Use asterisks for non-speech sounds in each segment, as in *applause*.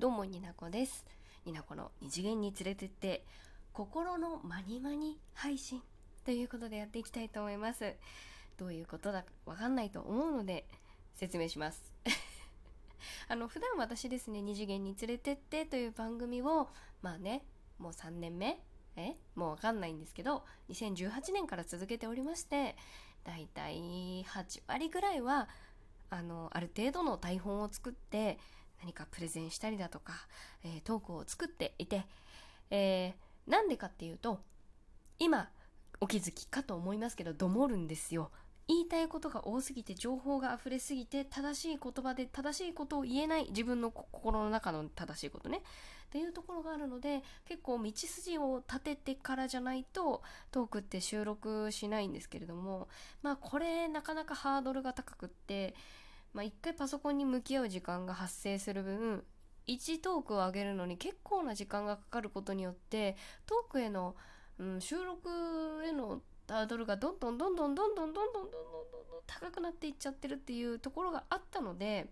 どうもになこです。になこの二次元に連れてって心のマニマニ配信ということでやっていきたいと思います。どういうことだかわかんないと思うので説明します。*laughs* あの普段私ですね二次元に連れてってという番組をまあねもう3年目？え？もうわかんないんですけど2018年から続けておりましてだいたい8割ぐらいはあのある程度の台本を作って何かプレゼンしたりだとか、えー、トークを作っていて、えー、なんでかっていうと今お気づきかと思いますけどどもるんですよ。言いたいことが多すぎて情報が溢れすぎて正しい言葉で正しいことを言えない自分の心の中の正しいことね。っていうところがあるので結構道筋を立ててからじゃないとトークって収録しないんですけれどもまあこれなかなかハードルが高くってまあ、一回パソコンに向き合う時間が発生する分1トークを上げるのに結構な時間がかかることによってトークへの、うん、収録へのハードルがどんどんどんどんどんどんどんどんどんどんどん高くなっていっちゃってるっていうところがあったので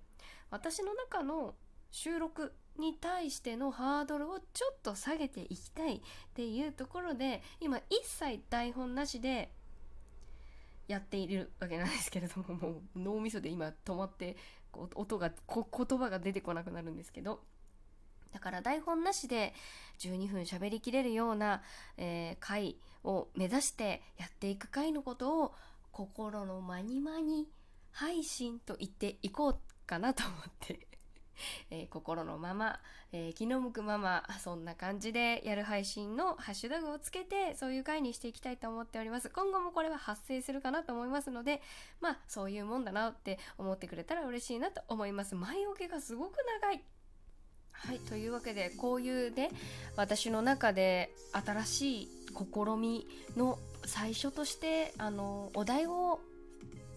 私の中の収録に対してのハードルをちょっと下げていきたいっていうところで今一切台本なしでやっているわけなんですけれども *laughs* もう脳みそで今止まって音が言葉が出てこなくなるんですけどだから台本なしで12分喋りきれるような、えー、回を目指してやっていく回のことを心のまにまに配信と言っていこうかなと思って *laughs* えー、心のまま、えー、気の向くまま、*laughs* そんな感じでやる配信のハッシュタグをつけて、そういう回にしていきたいと思っております。今後もこれは発生するかなと思いますので、まあ、そういうもんだなって思ってくれたら嬉しいなと思います。前置きがすごく長い。はい、というわけで、こういうね、私の中で新しい試みの最初として、あの、お題を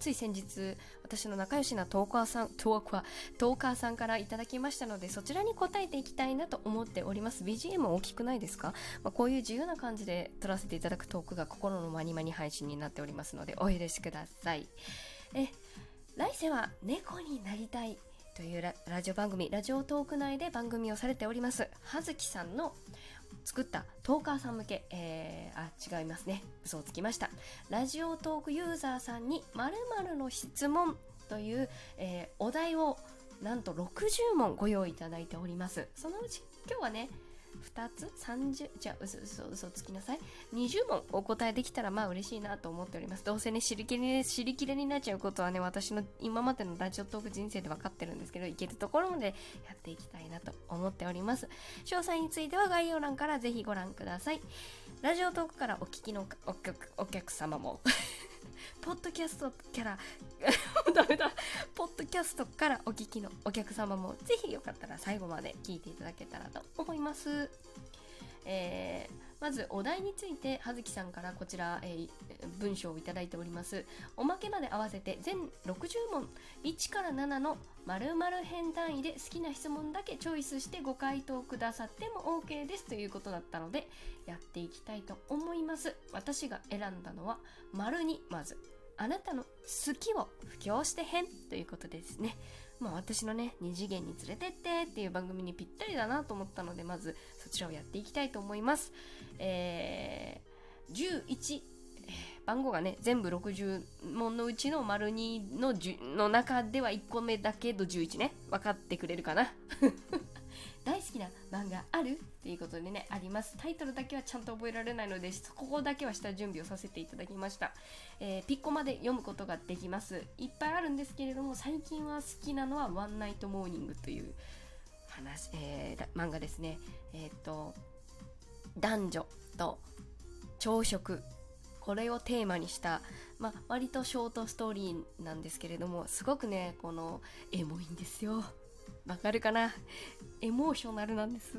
つい先日私の仲良しなトーカーさんトーカートーカーさんからいただきましたのでそちらに答えていきたいなと思っております。BGM 大きくないですか、まあ、こういう自由な感じで撮らせていただくトークが心のまにまに配信になっておりますのでお許しください。え来世は猫になりたいというラジオ番組ラジオトーク内で番組をされております葉月さんの作ったトーカーさん向け、えー、あ、違いますね。嘘をつきました。ラジオトークユーザーさんに〇〇の質問という、えー、お題をなんと60問ご用意いただいております。そのうち今日はね、2つ ?30? じゃあ、嘘嘘嘘つきなさい。20問お答えできたらまあ嬉しいなと思っております。どうせね、知りきれ、知りきれになっちゃうことはね、私の今までのラジオトーク人生で分かってるんですけど、いけるところまでやっていきたいなと思っております。詳細については概要欄からぜひご覧ください。ラジオトークからお聞きのお客お客様もポッドキャストキャラダメだポッドキャストからお聞きのお客様もぜひよかったら最後まで聞いていただけたらと思います。えー、まずお題について葉月さんからこちら、えー、文章をいただいております。おまけまで合わせて全60問1から7の〇〇編単位で好きな質問だけチョイスしてご回答くださっても OK ですということだったのでやっていきたいと思います。私が選んだのは丸にまずあなたの好きを布教して編ということですね。まあ、私のね二次元に連れてってっていう番組にぴったりだなと思ったのでまずそちらをやっていきたいと思います。えー、11番号がね全部60問のうちの丸2のの中では1個目だけど11ね分かってくれるかな？大好きな漫画あるっていうことでねあります。タイトルだけはちゃんと覚えられないのでここだけは下準備をさせていただきました、えー、ピッコまで読むことができます。いっぱいあるんですけれども最近は好きなのはワンナイトモーニングという話、えー、漫画ですね。えっ、と男女と朝食。これをテーマにした、まあ、割とショートストーリーなんですけれどもすごくねこのエモいんですよ。わかるかな？エモーショナルなんです。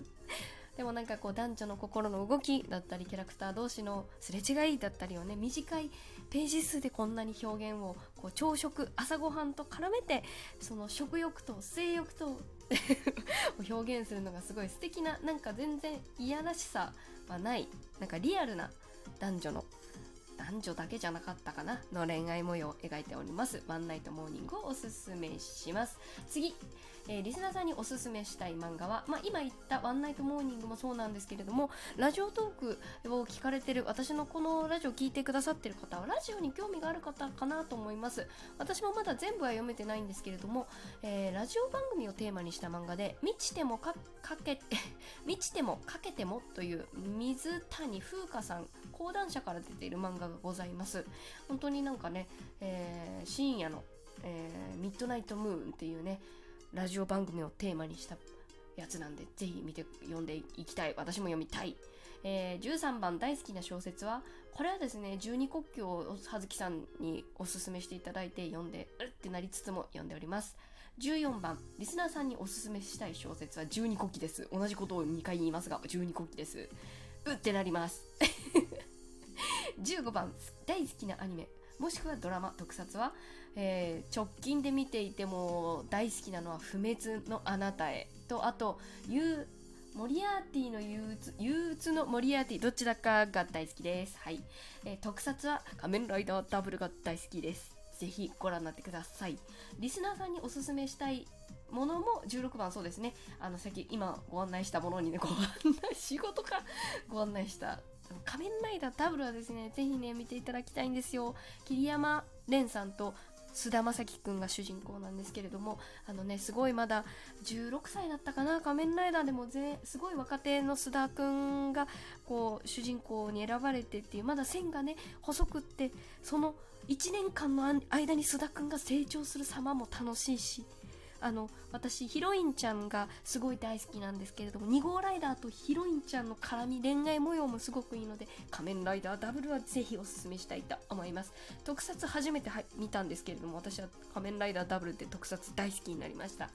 でもなんかこう男女の心の動きだったりキャラクター同士のすれ違いだったりをね短いページ数でこんなに表現をこう朝食朝ごはんと絡めてその食欲と性欲と *laughs* 表現するのがすごい素敵ななんか全然いやらしさはないなんかリアルな男女の男女だけじゃなかったかなの恋愛模様を描いております。ワンナイトモーニングをおすすめします。次えーリスナーさんにおすすめしたい漫画は、まあ、今言った「ワンナイトモーニング」もそうなんですけれどもラジオトークを聞かれてる私のこのラジオを聞いてくださってる方はラジオに興味がある方かなと思います。私もまだ全部は読めてないんですけれども、えーラジオ番組をテーマにした漫画で「満ちてもかかけ満 *laughs* ちてもかけても」という水谷風花さん講談社から出ている漫画がございます。本当になんかね、えー深夜の、えーミッドナイトムーンっていうねラジオ番組をテーマにしたやつなんでぜひ見て読んでいきたい。私も読みたい、えー13番大好きな小説はこれはですね十二国境を葉月さんにおすすめしていただいて読んでうってなりつつも読んでおります。14番リスナーさんにおすすめしたい小説は十二国旗です。同じことを2回言いますが十二国旗です。うってなります。15番大好きなアニメ。もしくはドラマ特撮は、えー直近で見ていても大好きなのは「不滅のあなたへ」とあと「ユーモリアーティの憂鬱憂鬱のモリアーティどちらかが大好きです。はい、えー特撮は仮面ライダーダブルが大好きです。ぜひご覧になってください。リスナーさんにおすすめしたいものも16番そうですね。あのさっき今ご案内したものにねご案内仕事かご案内した仮面ライダーダブルはですねぜひね見ていただきたいんですよ。桐山蓮さんと須田将暉くんが主人公なんですけれどもあのねすごいまだ16歳だったかな。仮面ライダーでもぜすごい若手の須田くんがこう主人公に選ばれてっていうまだ線がね細くってその1年間の間に須田くんが成長する様も楽しいしあの私ヒロインちゃんがすごい大好きなんですけれども2号ライダーとヒロインちゃんの絡み恋愛模様もすごくいいので仮面ライダーダブルはぜひおすすめしたいと思います。特撮初めては見たんですけれども私は仮面ライダーダブルで特撮大好きになりました。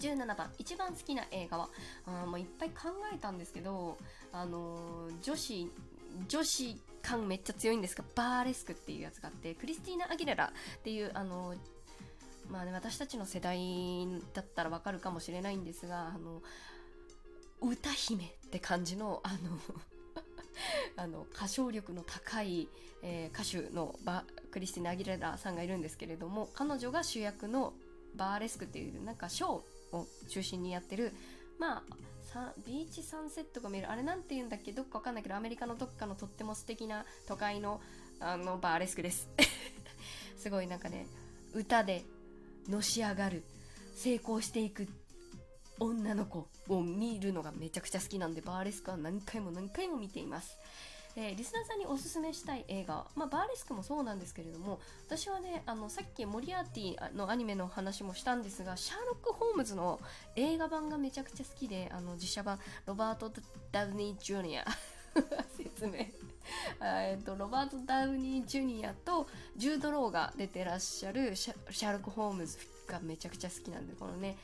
17番一番好きな映画はあもういっぱい考えたんですけどあのー女子女子感めっちゃ強いんですがバーレスクっていうやつがあってクリスティーナ・アギレラっていうあのーまあね私たちの世代だったらわかるかもしれないんですがあの歌姫って感じのあの *laughs* あの歌唱力の高い、えー歌手のバクリスティナ・アギレラさんがいるんですけれども彼女が主役のバーレスクっていうなんかショーを中心にやってるまあさビーチサンセットが見えるあれなんて言うんだっけどっかわかんないけどアメリカのどっかのとっても素敵な都会のあのバーレスクです。*laughs* すごいなんかね歌でのし上がる成功していく女の子を見るのがめちゃくちゃ好きなんでバーレスクは何回も何回も見ています、えーリスナーさんにおすすめしたい映画、まあ、バーレスクもそうなんですけれども私はねあのさっきモリアーティのアニメの話もしたんですがシャーロック・ホームズの映画版がめちゃくちゃ好きであの実写版ロバート・ダウニー・ジュニア *laughs* 説明。*laughs* えっとロバート・ダウニー・ジュニアとジュード・ローが出てらっしゃるシャシャーロック・ホームズがめちゃくちゃ好きなんでこのね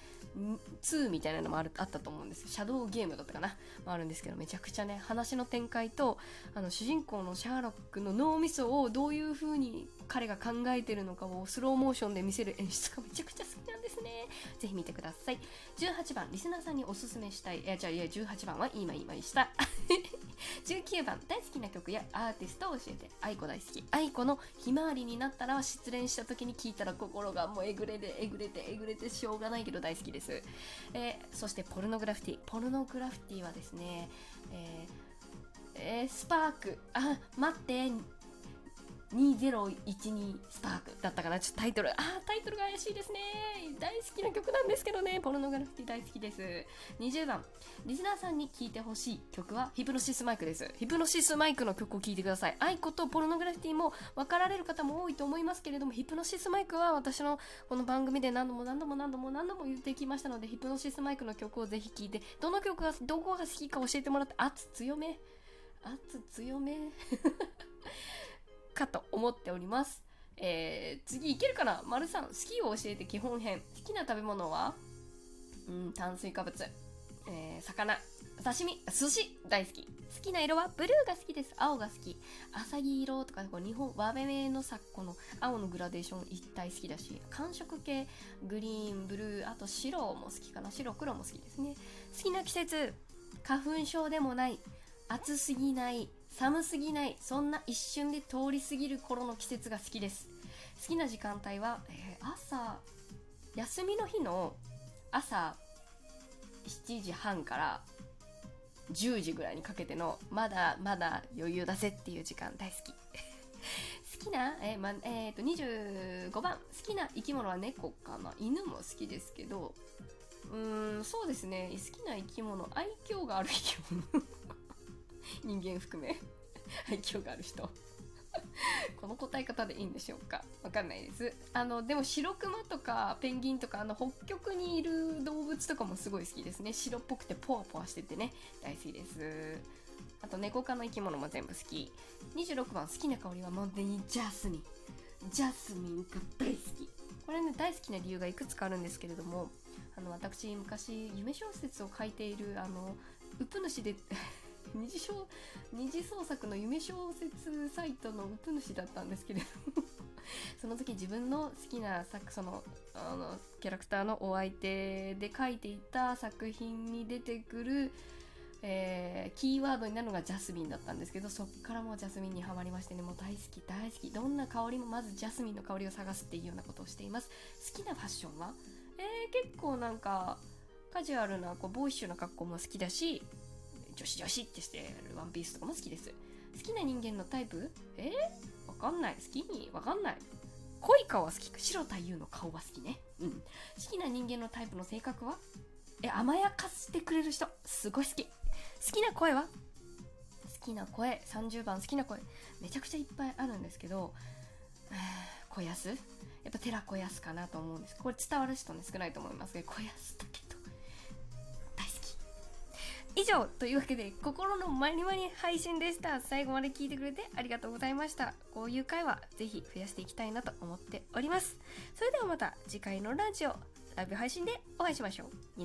2みたいなのもあるあったと思うんです。シャドウゲームだったかな。もあるんですけどめちゃくちゃね話の展開とあの主人公のシャーロックの脳みそをどういう風に彼が考えてるのかをスローモーションで見せる演出が *laughs* めちゃくちゃ好きなんですね。ぜひ見てください。18番リスナーさんにおすすめしたい。いやじゃあいや18番は今今した。19番大好きな曲やアーティストを教えて。愛子大好き。愛子のひまわりになったら失恋した時に聞いたら心がもうえぐれでえぐれてえぐれてしょうがないけど大好きです、えーそしてポルノグラフィティ。ポルノグラフィティはですねえーえースパーク。あ待って。2012スパークだったかな。ちょっとタイトル。あータイトルが怪しいですね。大好きな曲なんですけどね。ポルノグラフィティ大好きです。20番リスナーさんに聴いてほしい曲はヒプノシスマイクです。ヒプノシスマイクの曲を聴いてください。愛子とポルノグラフィティも分かられる方も多いと思いますけれどもヒプノシスマイクは私のこの番組で何度も何度も何度も何度も言ってきましたのでヒプノシスマイクの曲をぜひ聴いてどの曲がどこが好きか教えてもらって圧強め。圧強め。かと思っております。えー、次いけるかな？丸さん、スキーを教えて基本編。好きな食べ物は？うん、炭水化物。えー、魚。刺身。寿司大好き。好きな色は？ブルーが好きです。青が好き。浅木色とか、こう日本、和めのさ、この青のグラデーション一体好きだし、寒色系、グリーン、ブルー、あと白も好きかな。白、黒も好きですね。好きな季節、花粉症でもない。暑すぎない寒すぎないそんな一瞬で通り過ぎる頃の季節が好きです。好きな時間帯は、えー朝休みの日の朝7時半から10時ぐらいにかけてのまだまだ余裕だぜっていう時間大好き。*laughs* 好きな、えーまえー、と25番好きな生き物は猫かな。犬も好きですけどうーんそうですね。好きな生き物愛嬌がある生き物。人間含め *laughs* 愛嬌がある人。*laughs* この答え方でいいんでしょうか？わかんないです。あのでも白クマとかペンギンとかあの北極にいる動物とかもすごい好きですね。白っぽくてポワポワしててね。大好きです。あと猫科の生き物も全部好き。26番好きな香りはもうにジャスミン。ジャスミンが大好き。これね大好きな理由がいくつかあるんですけれどもあの私昔夢小説を書いているあのウプ主で *laughs* 二次小二次創作の夢小説サイトのウプ主だったんですけれども *laughs* その時自分の好きな作そのあのキャラクターのお相手で書いていた作品に出てくる、えーキーワードになるのがジャスミンだったんですけどそっからもうジャスミンにはまりましてねもう大好き大好き。どんな香りもまずジャスミンの香りを探すっていうようなことをしています。好きなファッションは？えー、結構なんかカジュアルなこうボーイッシュな格好も好きだし女子女子ってしてるワンピースとかも好きです。好きな人間のタイプ？え？ー、わかんない。好き？にわかんない。濃い顔は好き白太夫の顔は好きね。うん。好きな人間のタイプの性格は？え甘やかしてくれる人すごい好き。好きな声は？好きな声。30番好きな声。めちゃくちゃいっぱいあるんですけどえー小安やっぱ寺子安かなと思うんです。これ伝わる人ね少ないと思いますけど小安だけ。以上というわけで心のまにまに配信でした。最後まで聞いてくれてありがとうございました。こういう回はぜひ増やしていきたいなと思っております。それではまた次回のラジオライブ配信でお会いしましょう。にな